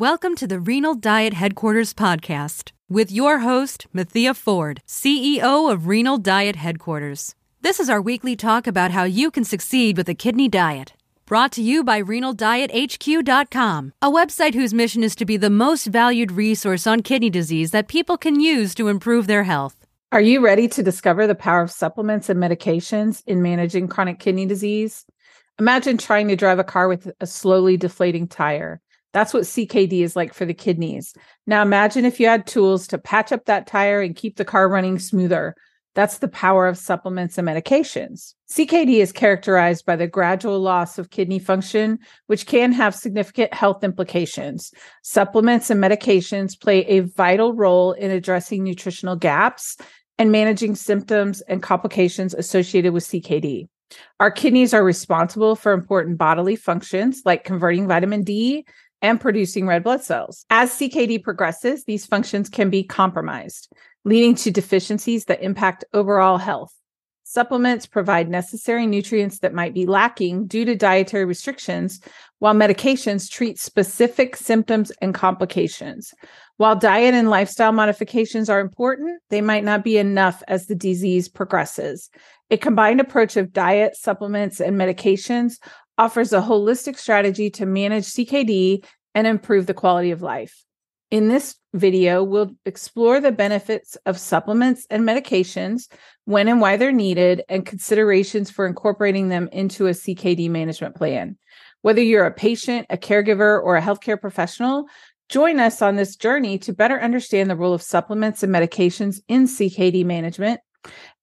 Welcome to the Renal Diet Headquarters podcast with your host, Mathea Ford, CEO of Renal Diet Headquarters. This is our weekly talk about how you can succeed with a kidney diet. Brought to you by RenalDietHQ.com, a website whose mission is to be the most valued resource on kidney disease that people can use to improve their health. Are you ready to discover the power of supplements and medications in managing chronic kidney disease? Imagine trying to drive a car with a slowly deflating tire. That's what CKD is like for the kidneys. Now imagine if you had tools to patch up that tire and keep the car running smoother. That's the power of supplements and medications. CKD is characterized by the gradual loss of kidney function, which can have significant health implications. Supplements and medications play a vital role in addressing nutritional gaps and managing symptoms and complications associated with CKD. Our kidneys are responsible for important bodily functions like converting vitamin D and producing red blood cells. As CKD progresses, these functions can be compromised, leading to deficiencies that impact overall health. Supplements provide necessary nutrients that might be lacking due to dietary restrictions, while medications treat specific symptoms and complications. While diet and lifestyle modifications are important, they might not be enough as the disease progresses. A combined approach of diet, supplements, and medications offers a holistic strategy to manage CKD and improve the quality of life. In this video, we'll explore the benefits of supplements and medications, when and why they're needed, and considerations for incorporating them into a CKD management plan. Whether you're a patient, a caregiver, or a healthcare professional, join us on this journey to better understand the role of supplements and medications in CKD management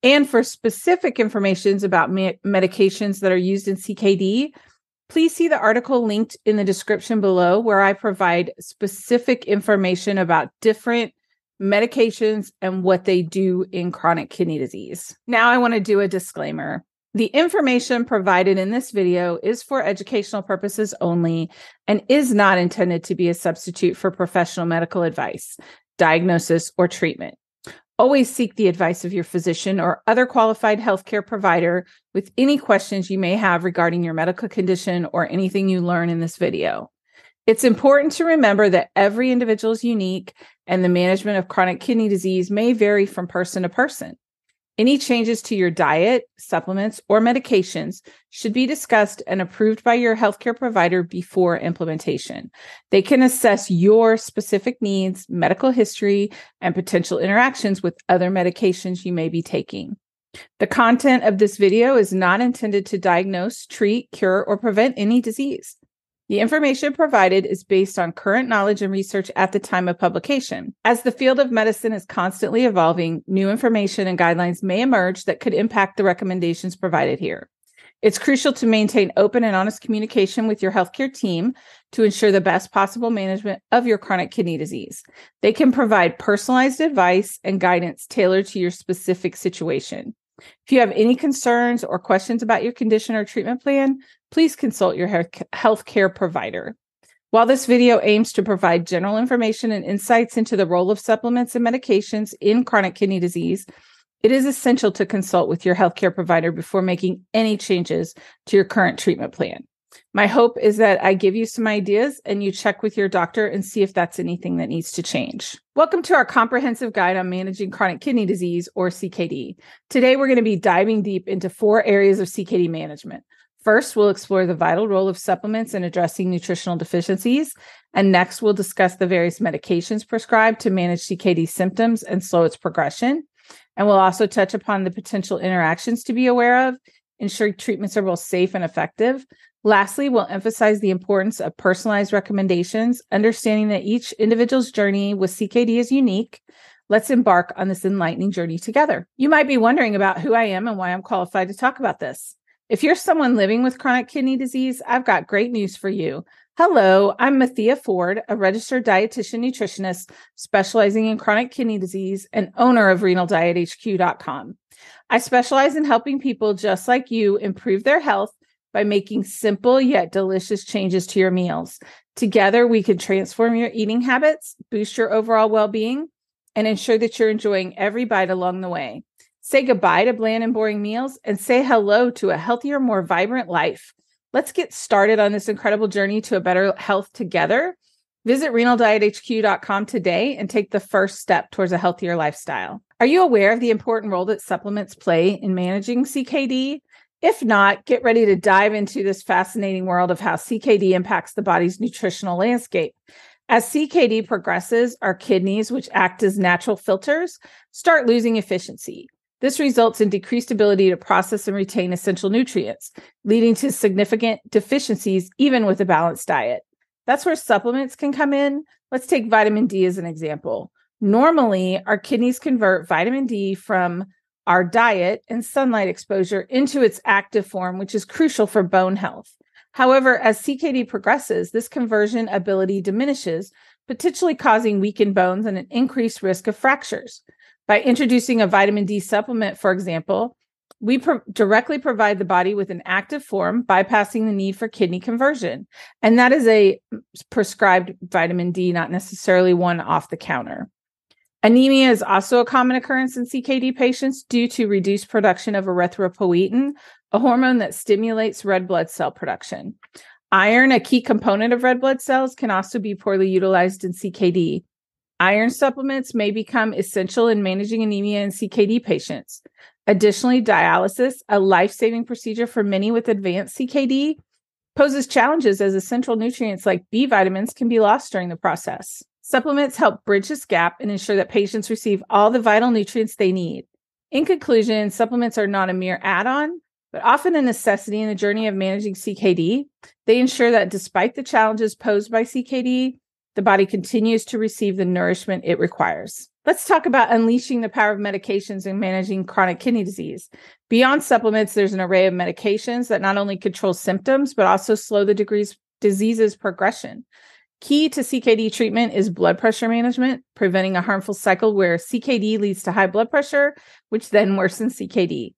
and for specific informations about me- medications that are used in CKD, please see the article linked in the description below where I provide specific information about different medications and what they do in chronic kidney disease. Now, I want to do a disclaimer. The information provided in this video is for educational purposes only and is not intended to be a substitute for professional medical advice, diagnosis, or treatment. Always seek the advice of your physician or other qualified healthcare provider with any questions you may have regarding your medical condition or anything you learn in this video. It's important to remember that every individual is unique and the management of chronic kidney disease may vary from person to person. Any changes to your diet, supplements, or medications should be discussed and approved by your healthcare provider before implementation. They can assess your specific needs, medical history, and potential interactions with other medications you may be taking. The content of this video is not intended to diagnose, treat, cure, or prevent any disease. The information provided is based on current knowledge and research at the time of publication. As the field of medicine is constantly evolving, new information and guidelines may emerge that could impact the recommendations provided here. It's crucial to maintain open and honest communication with your healthcare team to ensure the best possible management of your chronic kidney disease. They can provide personalized advice and guidance tailored to your specific situation. If you have any concerns or questions about your condition or treatment plan, please consult your healthcare provider. While this video aims to provide general information and insights into the role of supplements and medications in chronic kidney disease, it is essential to consult with your healthcare provider before making any changes to your current treatment plan. My hope is that I give you some ideas and you check with your doctor and see if that's anything that needs to change. Welcome to our comprehensive guide on managing chronic kidney disease or CKD. Today, we're going to be diving deep into four areas of CKD management First, we'll explore the vital role of supplements in addressing nutritional deficiencies. And next, we'll discuss the various medications prescribed to manage CKD symptoms and slow its progression. And we'll also touch upon the potential interactions to be aware of, ensure treatments are both safe and effective. Lastly, we'll emphasize the importance of personalized recommendations, understanding that each individual's journey with CKD is unique. Let's embark on this enlightening journey together. You might be wondering about who I am and why I'm qualified to talk about this. If you're someone living with chronic kidney disease, I've got great news for you. Hello, I'm Mathea Ford, a registered dietitian nutritionist specializing in chronic kidney disease and owner of renaldiethq.com. I specialize in helping people just like you improve their health by making simple yet delicious changes to your meals. Together, we can transform your eating habits, boost your overall well being, and ensure that you're enjoying every bite along the way. Say goodbye to bland and boring meals and say hello to a healthier, more vibrant life. Let's get started on this incredible journey to a better health together. Visit renaldiethq.com today and take the first step towards a healthier lifestyle. Are you aware of the important role that supplements play in managing CKD? If not, get ready to dive into this fascinating world of how CKD impacts the body's nutritional landscape. As CKD progresses, our kidneys, which act as natural filters, start losing efficiency. This results in decreased ability to process and retain essential nutrients, leading to significant deficiencies even with a balanced diet. That's where supplements can come in. Let's take vitamin D as an example. Normally, our kidneys convert vitamin D from our diet and sunlight exposure into its active form, which is crucial for bone health. However, as CKD progresses, this conversion ability diminishes, potentially causing weakened bones and an increased risk of fractures. By introducing a vitamin D supplement, for example, we pro- directly provide the body with an active form, bypassing the need for kidney conversion. And that is a mm, prescribed vitamin D, not necessarily one off the counter. Anemia is also a common occurrence in CKD patients due to reduced production of erythropoietin, a hormone that stimulates red blood cell production. Iron, a key component of red blood cells, can also be poorly utilized in CKD. Iron supplements may become essential in managing anemia in CKD patients. Additionally, dialysis, a life saving procedure for many with advanced CKD, poses challenges as essential nutrients like B vitamins can be lost during the process. Supplements help bridge this gap and ensure that patients receive all the vital nutrients they need. In conclusion, supplements are not a mere add on, but often a necessity in the journey of managing CKD. They ensure that despite the challenges posed by CKD, the body continues to receive the nourishment it requires. Let's talk about unleashing the power of medications in managing chronic kidney disease. Beyond supplements, there's an array of medications that not only control symptoms, but also slow the degrees disease's progression. Key to CKD treatment is blood pressure management, preventing a harmful cycle where CKD leads to high blood pressure, which then worsens CKD.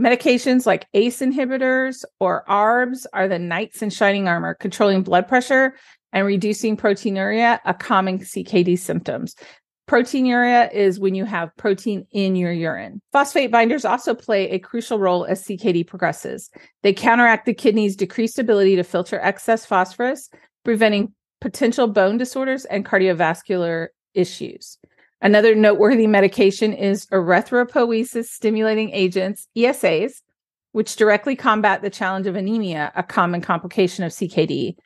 Medications like ACE inhibitors or ARBs are the knights in shining armor, controlling blood pressure and reducing proteinuria, a common CKD symptoms. Proteinuria is when you have protein in your urine. Phosphate binders also play a crucial role as CKD progresses. They counteract the kidney's decreased ability to filter excess phosphorus, preventing potential bone disorders and cardiovascular issues. Another noteworthy medication is erythropoiesis stimulating agents, ESAs, which directly combat the challenge of anemia, a common complication of CKD.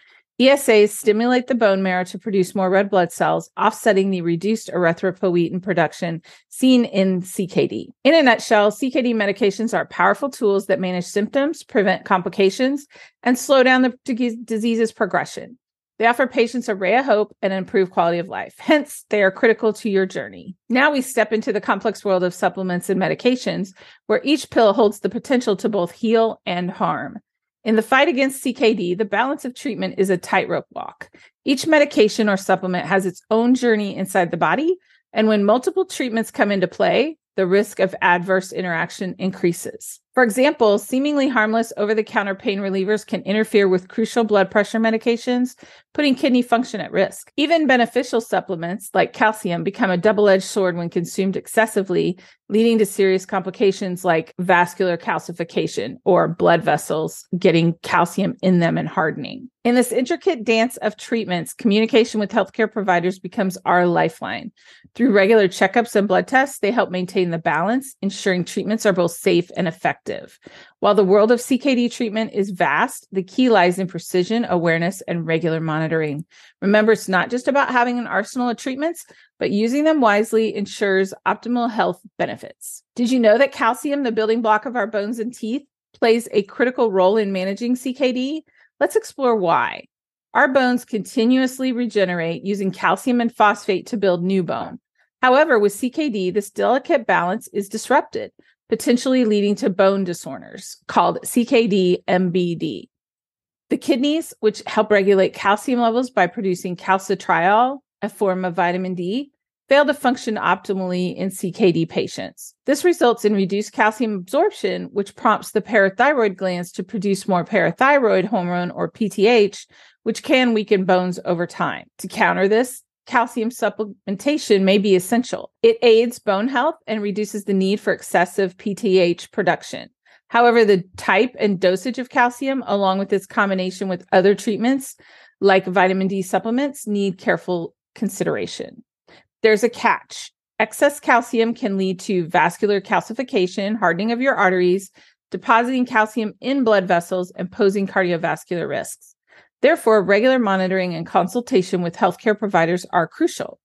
ESAs stimulate the bone marrow to produce more red blood cells, offsetting the reduced erythropoietin production seen in CKD. In a nutshell, CKD medications are powerful tools that manage symptoms, prevent complications, and slow down the disease's progression. They offer patients a ray of hope and improve quality of life. Hence, they are critical to your journey. Now we step into the complex world of supplements and medications, where each pill holds the potential to both heal and harm. In the fight against CKD, the balance of treatment is a tightrope walk. Each medication or supplement has its own journey inside the body, and when multiple treatments come into play, the risk of adverse interaction increases. For example, seemingly harmless over the counter pain relievers can interfere with crucial blood pressure medications, putting kidney function at risk. Even beneficial supplements like calcium become a double edged sword when consumed excessively, leading to serious complications like vascular calcification or blood vessels getting calcium in them and hardening. In this intricate dance of treatments, communication with healthcare providers becomes our lifeline. Through regular checkups and blood tests, they help maintain the balance, ensuring treatments are both safe and effective. While the world of CKD treatment is vast, the key lies in precision, awareness, and regular monitoring. Remember, it's not just about having an arsenal of treatments, but using them wisely ensures optimal health benefits. Did you know that calcium, the building block of our bones and teeth, plays a critical role in managing CKD? Let's explore why. Our bones continuously regenerate using calcium and phosphate to build new bone. However, with CKD, this delicate balance is disrupted, potentially leading to bone disorders called CKD MBD. The kidneys, which help regulate calcium levels by producing calcitriol, a form of vitamin D, fail to function optimally in CKD patients. This results in reduced calcium absorption, which prompts the parathyroid glands to produce more parathyroid hormone or PTH, which can weaken bones over time. To counter this, calcium supplementation may be essential. It aids bone health and reduces the need for excessive PTH production. However, the type and dosage of calcium, along with its combination with other treatments, like vitamin D supplements, need careful consideration. There's a catch. Excess calcium can lead to vascular calcification, hardening of your arteries, depositing calcium in blood vessels, and posing cardiovascular risks. Therefore, regular monitoring and consultation with healthcare providers are crucial.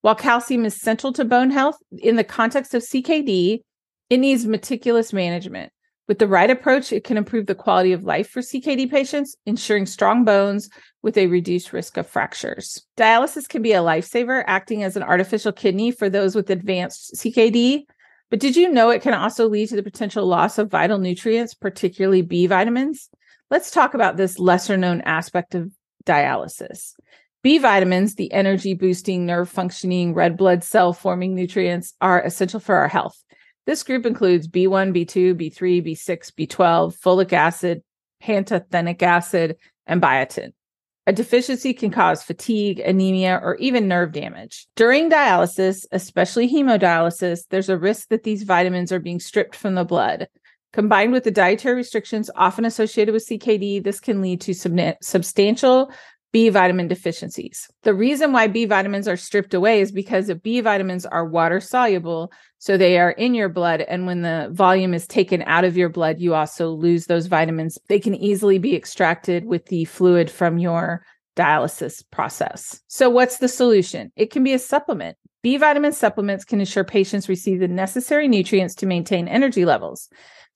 While calcium is central to bone health, in the context of CKD, it needs meticulous management. With the right approach, it can improve the quality of life for CKD patients, ensuring strong bones with a reduced risk of fractures. Dialysis can be a lifesaver, acting as an artificial kidney for those with advanced CKD. But did you know it can also lead to the potential loss of vital nutrients, particularly B vitamins? Let's talk about this lesser known aspect of dialysis. B vitamins, the energy boosting, nerve functioning, red blood cell forming nutrients, are essential for our health. This group includes B1, B2, B3, B6, B12, folic acid, pantothenic acid, and biotin. A deficiency can cause fatigue, anemia, or even nerve damage. During dialysis, especially hemodialysis, there's a risk that these vitamins are being stripped from the blood. Combined with the dietary restrictions often associated with CKD, this can lead to sub- substantial B vitamin deficiencies. The reason why B vitamins are stripped away is because the B vitamins are water soluble. So they are in your blood. And when the volume is taken out of your blood, you also lose those vitamins. They can easily be extracted with the fluid from your dialysis process. So, what's the solution? It can be a supplement. B vitamin supplements can ensure patients receive the necessary nutrients to maintain energy levels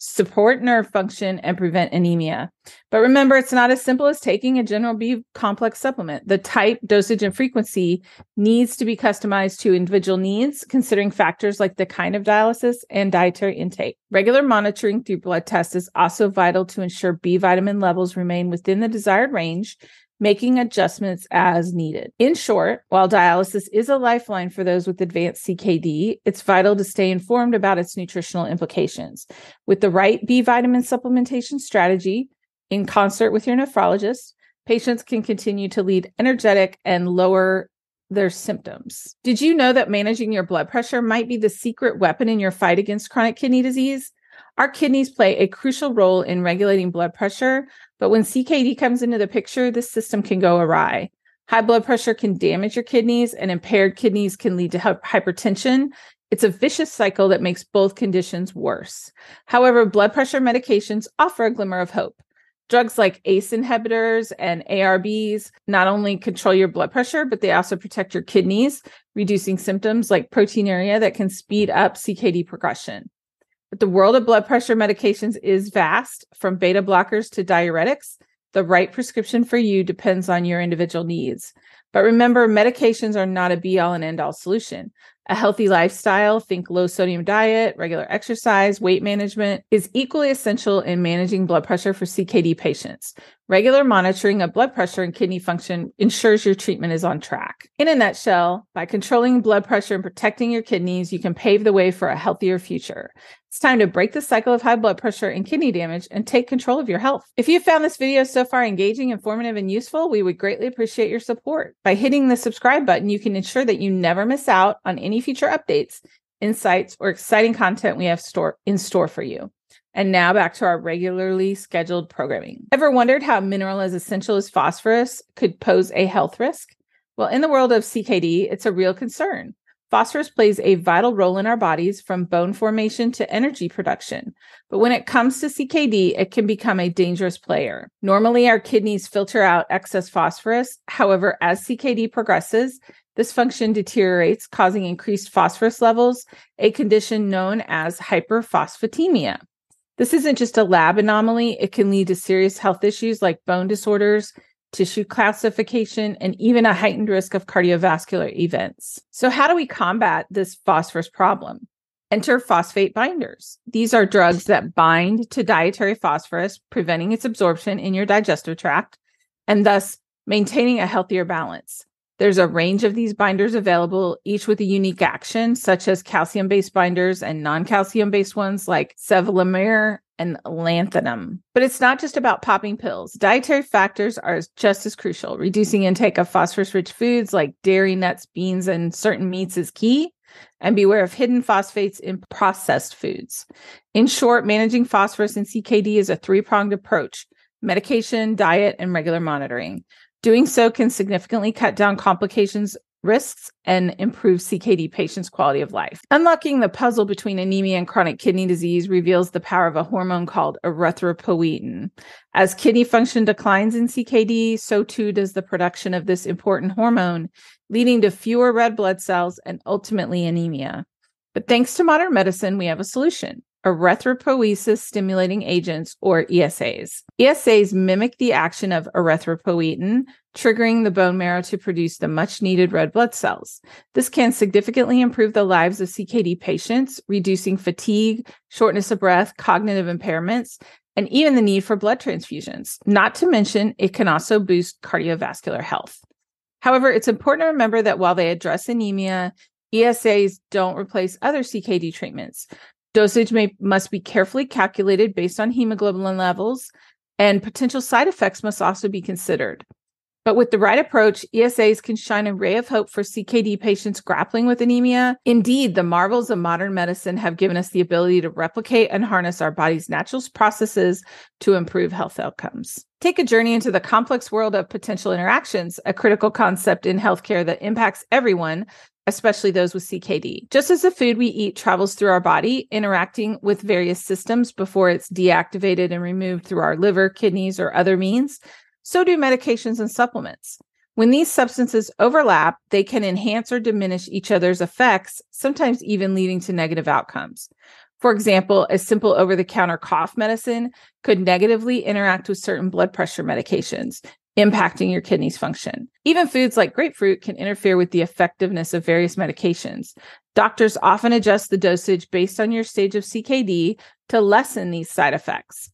support nerve function, and prevent anemia. But remember, it's not as simple as taking a general B complex supplement. The type, dosage, and frequency needs to be customized to individual needs, considering factors like the kind of dialysis and dietary intake. Regular monitoring through blood tests is also vital to ensure B vitamin levels remain within the desired range making adjustments as needed. In short, while dialysis is a lifeline for those with advanced CKD, it's vital to stay informed about its nutritional implications. With the right B vitamin supplementation strategy, in concert with your nephrologist, patients can continue to lead energetic and lower their symptoms. Did you know that managing your blood pressure might be the secret weapon in your fight against chronic kidney disease? Our kidneys play a crucial role in regulating blood pressure, but when CKD comes into the picture, this system can go awry. High blood pressure can damage your kidneys, and impaired kidneys can lead to hypertension. It's a vicious cycle that makes both conditions worse. However, blood pressure medications offer a glimmer of hope. Drugs like ACE inhibitors and ARBs not only control your blood pressure, but they also protect your kidneys, reducing symptoms like proteinuria that can speed up CKD progression. The world of blood pressure medications is vast, from beta blockers to diuretics. The right prescription for you depends on your individual needs. But remember, medications are not a be all and end all solution. A healthy lifestyle, think low sodium diet, regular exercise, weight management, is equally essential in managing blood pressure for CKD patients. Regular monitoring of blood pressure and kidney function ensures your treatment is on track. In a nutshell, by controlling blood pressure and protecting your kidneys, you can pave the way for a healthier future. It's time to break the cycle of high blood pressure and kidney damage and take control of your health. If you found this video so far engaging, informative, and useful, we would greatly appreciate your support. By hitting the subscribe button, you can ensure that you never miss out on any future updates, insights, or exciting content we have store- in store for you. And now back to our regularly scheduled programming. Ever wondered how a mineral as essential as phosphorus could pose a health risk? Well, in the world of CKD, it's a real concern. Phosphorus plays a vital role in our bodies from bone formation to energy production. But when it comes to CKD, it can become a dangerous player. Normally, our kidneys filter out excess phosphorus. However, as CKD progresses, this function deteriorates, causing increased phosphorus levels, a condition known as hyperphosphatemia. This isn't just a lab anomaly, it can lead to serious health issues like bone disorders, tissue calcification, and even a heightened risk of cardiovascular events. So, how do we combat this phosphorus problem? Enter phosphate binders. These are drugs that bind to dietary phosphorus, preventing its absorption in your digestive tract and thus maintaining a healthier balance. There's a range of these binders available, each with a unique action, such as calcium based binders and non calcium based ones like sevelamer and lanthanum. But it's not just about popping pills. Dietary factors are just as crucial. Reducing intake of phosphorus rich foods like dairy, nuts, beans, and certain meats is key. And beware of hidden phosphates in processed foods. In short, managing phosphorus in CKD is a three pronged approach medication, diet, and regular monitoring. Doing so can significantly cut down complications risks and improve CKD patients' quality of life. Unlocking the puzzle between anemia and chronic kidney disease reveals the power of a hormone called erythropoietin. As kidney function declines in CKD, so too does the production of this important hormone, leading to fewer red blood cells and ultimately anemia. But thanks to modern medicine, we have a solution erythropoiesis stimulating agents, or ESAs. ESAs mimic the action of erythropoietin, triggering the bone marrow to produce the much needed red blood cells. This can significantly improve the lives of CKD patients, reducing fatigue, shortness of breath, cognitive impairments, and even the need for blood transfusions. Not to mention, it can also boost cardiovascular health. However, it's important to remember that while they address anemia, ESAs don't replace other CKD treatments. Dosage may must be carefully calculated based on hemoglobin levels, and potential side effects must also be considered. But with the right approach, ESAs can shine a ray of hope for CKD patients grappling with anemia. Indeed, the marvels of modern medicine have given us the ability to replicate and harness our body's natural processes to improve health outcomes. Take a journey into the complex world of potential interactions, a critical concept in healthcare that impacts everyone, especially those with CKD. Just as the food we eat travels through our body, interacting with various systems before it's deactivated and removed through our liver, kidneys, or other means, so do medications and supplements. When these substances overlap, they can enhance or diminish each other's effects, sometimes even leading to negative outcomes. For example, a simple over the counter cough medicine could negatively interact with certain blood pressure medications, impacting your kidneys function. Even foods like grapefruit can interfere with the effectiveness of various medications. Doctors often adjust the dosage based on your stage of CKD to lessen these side effects.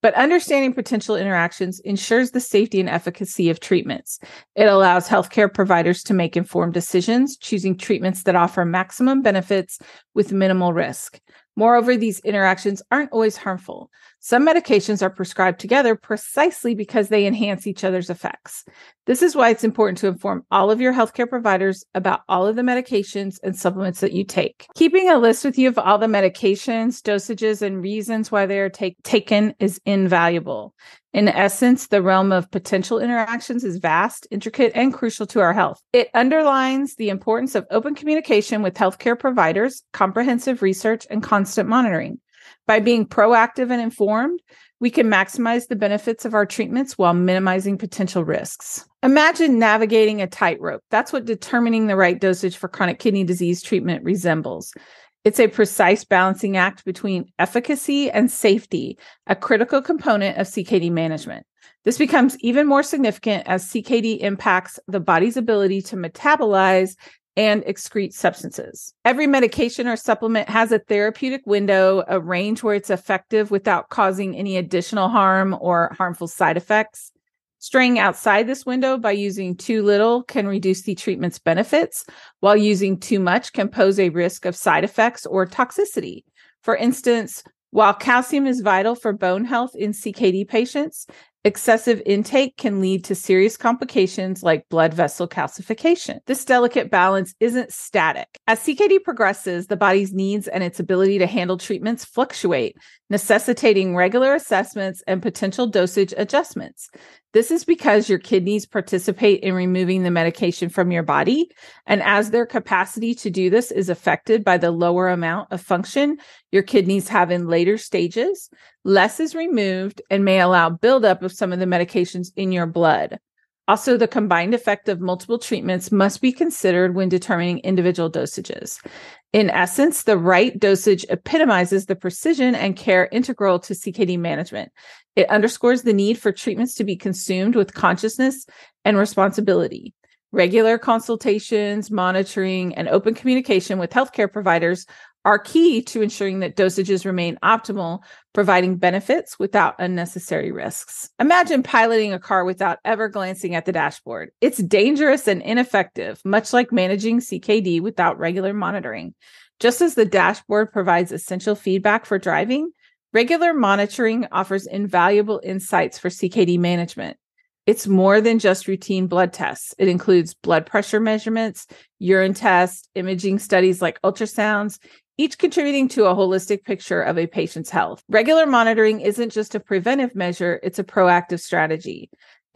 But understanding potential interactions ensures the safety and efficacy of treatments. It allows healthcare providers to make informed decisions, choosing treatments that offer maximum benefits with minimal risk. Moreover, these interactions aren't always harmful. Some medications are prescribed together precisely because they enhance each other's effects. This is why it's important to inform all of your healthcare providers about all of the medications and supplements that you take. Keeping a list with you of all the medications, dosages, and reasons why they are take- taken is invaluable. In essence, the realm of potential interactions is vast, intricate, and crucial to our health. It underlines the importance of open communication with healthcare providers, comprehensive research, and constant monitoring. By being proactive and informed, we can maximize the benefits of our treatments while minimizing potential risks. Imagine navigating a tightrope. That's what determining the right dosage for chronic kidney disease treatment resembles. It's a precise balancing act between efficacy and safety, a critical component of CKD management. This becomes even more significant as CKD impacts the body's ability to metabolize and excrete substances. Every medication or supplement has a therapeutic window, a range where it's effective without causing any additional harm or harmful side effects. Straying outside this window by using too little can reduce the treatment's benefits, while using too much can pose a risk of side effects or toxicity. For instance, while calcium is vital for bone health in CKD patients, Excessive intake can lead to serious complications like blood vessel calcification. This delicate balance isn't static. As CKD progresses, the body's needs and its ability to handle treatments fluctuate, necessitating regular assessments and potential dosage adjustments. This is because your kidneys participate in removing the medication from your body. And as their capacity to do this is affected by the lower amount of function your kidneys have in later stages, less is removed and may allow buildup of some of the medications in your blood. Also, the combined effect of multiple treatments must be considered when determining individual dosages. In essence, the right dosage epitomizes the precision and care integral to CKD management. It underscores the need for treatments to be consumed with consciousness and responsibility. Regular consultations, monitoring, and open communication with healthcare providers are key to ensuring that dosages remain optimal, providing benefits without unnecessary risks. Imagine piloting a car without ever glancing at the dashboard. It's dangerous and ineffective, much like managing CKD without regular monitoring. Just as the dashboard provides essential feedback for driving, regular monitoring offers invaluable insights for CKD management. It's more than just routine blood tests. It includes blood pressure measurements, urine tests, imaging studies like ultrasounds, each contributing to a holistic picture of a patient's health. Regular monitoring isn't just a preventive measure, it's a proactive strategy.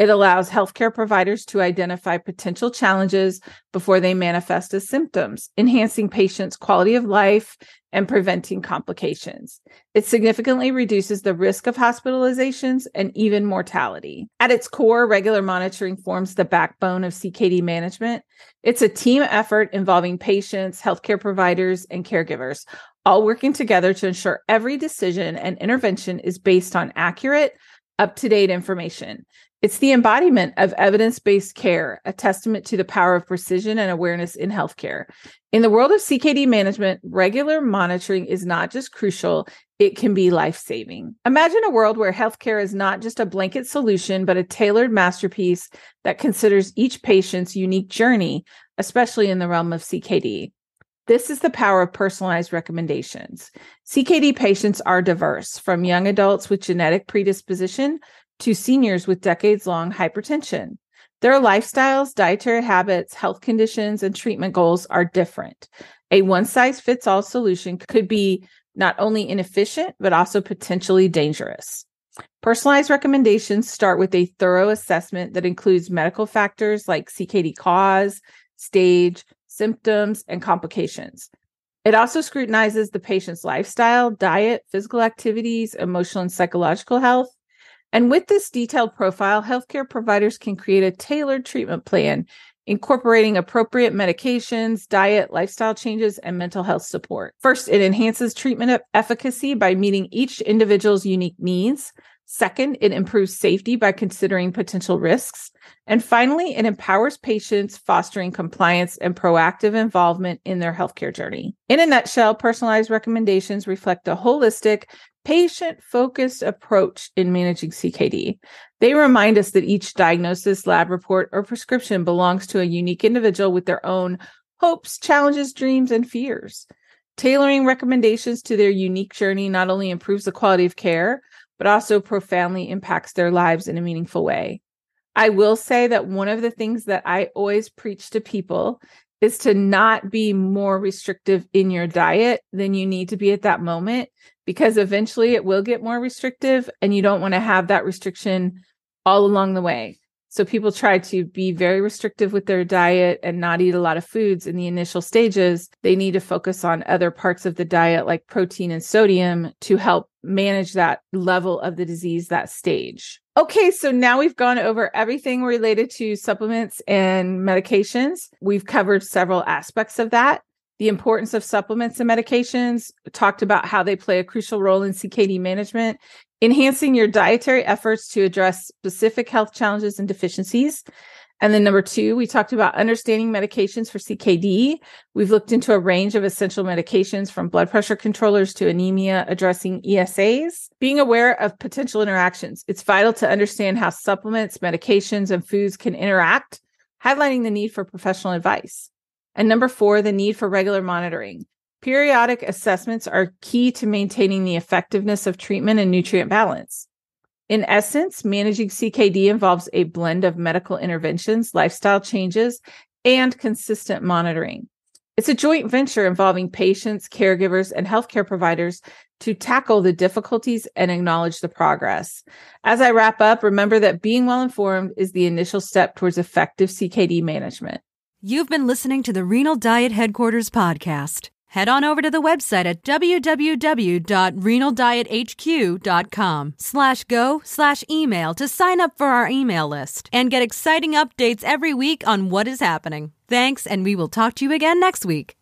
It allows healthcare providers to identify potential challenges before they manifest as symptoms, enhancing patients' quality of life and preventing complications. It significantly reduces the risk of hospitalizations and even mortality. At its core, regular monitoring forms the backbone of CKD management. It's a team effort involving patients, healthcare providers, and caregivers, all working together to ensure every decision and intervention is based on accurate, up to date information. It's the embodiment of evidence based care, a testament to the power of precision and awareness in healthcare. In the world of CKD management, regular monitoring is not just crucial, it can be life saving. Imagine a world where healthcare is not just a blanket solution, but a tailored masterpiece that considers each patient's unique journey, especially in the realm of CKD. This is the power of personalized recommendations. CKD patients are diverse, from young adults with genetic predisposition to seniors with decades long hypertension. Their lifestyles, dietary habits, health conditions, and treatment goals are different. A one size fits all solution could be not only inefficient, but also potentially dangerous. Personalized recommendations start with a thorough assessment that includes medical factors like CKD cause, stage, symptoms, and complications. It also scrutinizes the patient's lifestyle, diet, physical activities, emotional and psychological health, and with this detailed profile, healthcare providers can create a tailored treatment plan, incorporating appropriate medications, diet, lifestyle changes, and mental health support. First, it enhances treatment efficacy by meeting each individual's unique needs. Second, it improves safety by considering potential risks. And finally, it empowers patients, fostering compliance and proactive involvement in their healthcare journey. In a nutshell, personalized recommendations reflect a holistic, patient focused approach in managing CKD. They remind us that each diagnosis, lab report, or prescription belongs to a unique individual with their own hopes, challenges, dreams, and fears. Tailoring recommendations to their unique journey not only improves the quality of care, but also profoundly impacts their lives in a meaningful way. I will say that one of the things that I always preach to people is to not be more restrictive in your diet than you need to be at that moment because eventually it will get more restrictive and you don't want to have that restriction all along the way. So people try to be very restrictive with their diet and not eat a lot of foods in the initial stages. They need to focus on other parts of the diet like protein and sodium to help manage that level of the disease, that stage. Okay, so now we've gone over everything related to supplements and medications. We've covered several aspects of that the importance of supplements and medications, talked about how they play a crucial role in CKD management, enhancing your dietary efforts to address specific health challenges and deficiencies. And then number two, we talked about understanding medications for CKD. We've looked into a range of essential medications from blood pressure controllers to anemia, addressing ESAs. Being aware of potential interactions. It's vital to understand how supplements, medications, and foods can interact, highlighting the need for professional advice. And number four, the need for regular monitoring. Periodic assessments are key to maintaining the effectiveness of treatment and nutrient balance. In essence, managing CKD involves a blend of medical interventions, lifestyle changes, and consistent monitoring. It's a joint venture involving patients, caregivers, and healthcare providers to tackle the difficulties and acknowledge the progress. As I wrap up, remember that being well informed is the initial step towards effective CKD management. You've been listening to the Renal Diet Headquarters podcast. Head on over to the website at www.renaldiethq.com slash go slash email to sign up for our email list and get exciting updates every week on what is happening. Thanks, and we will talk to you again next week.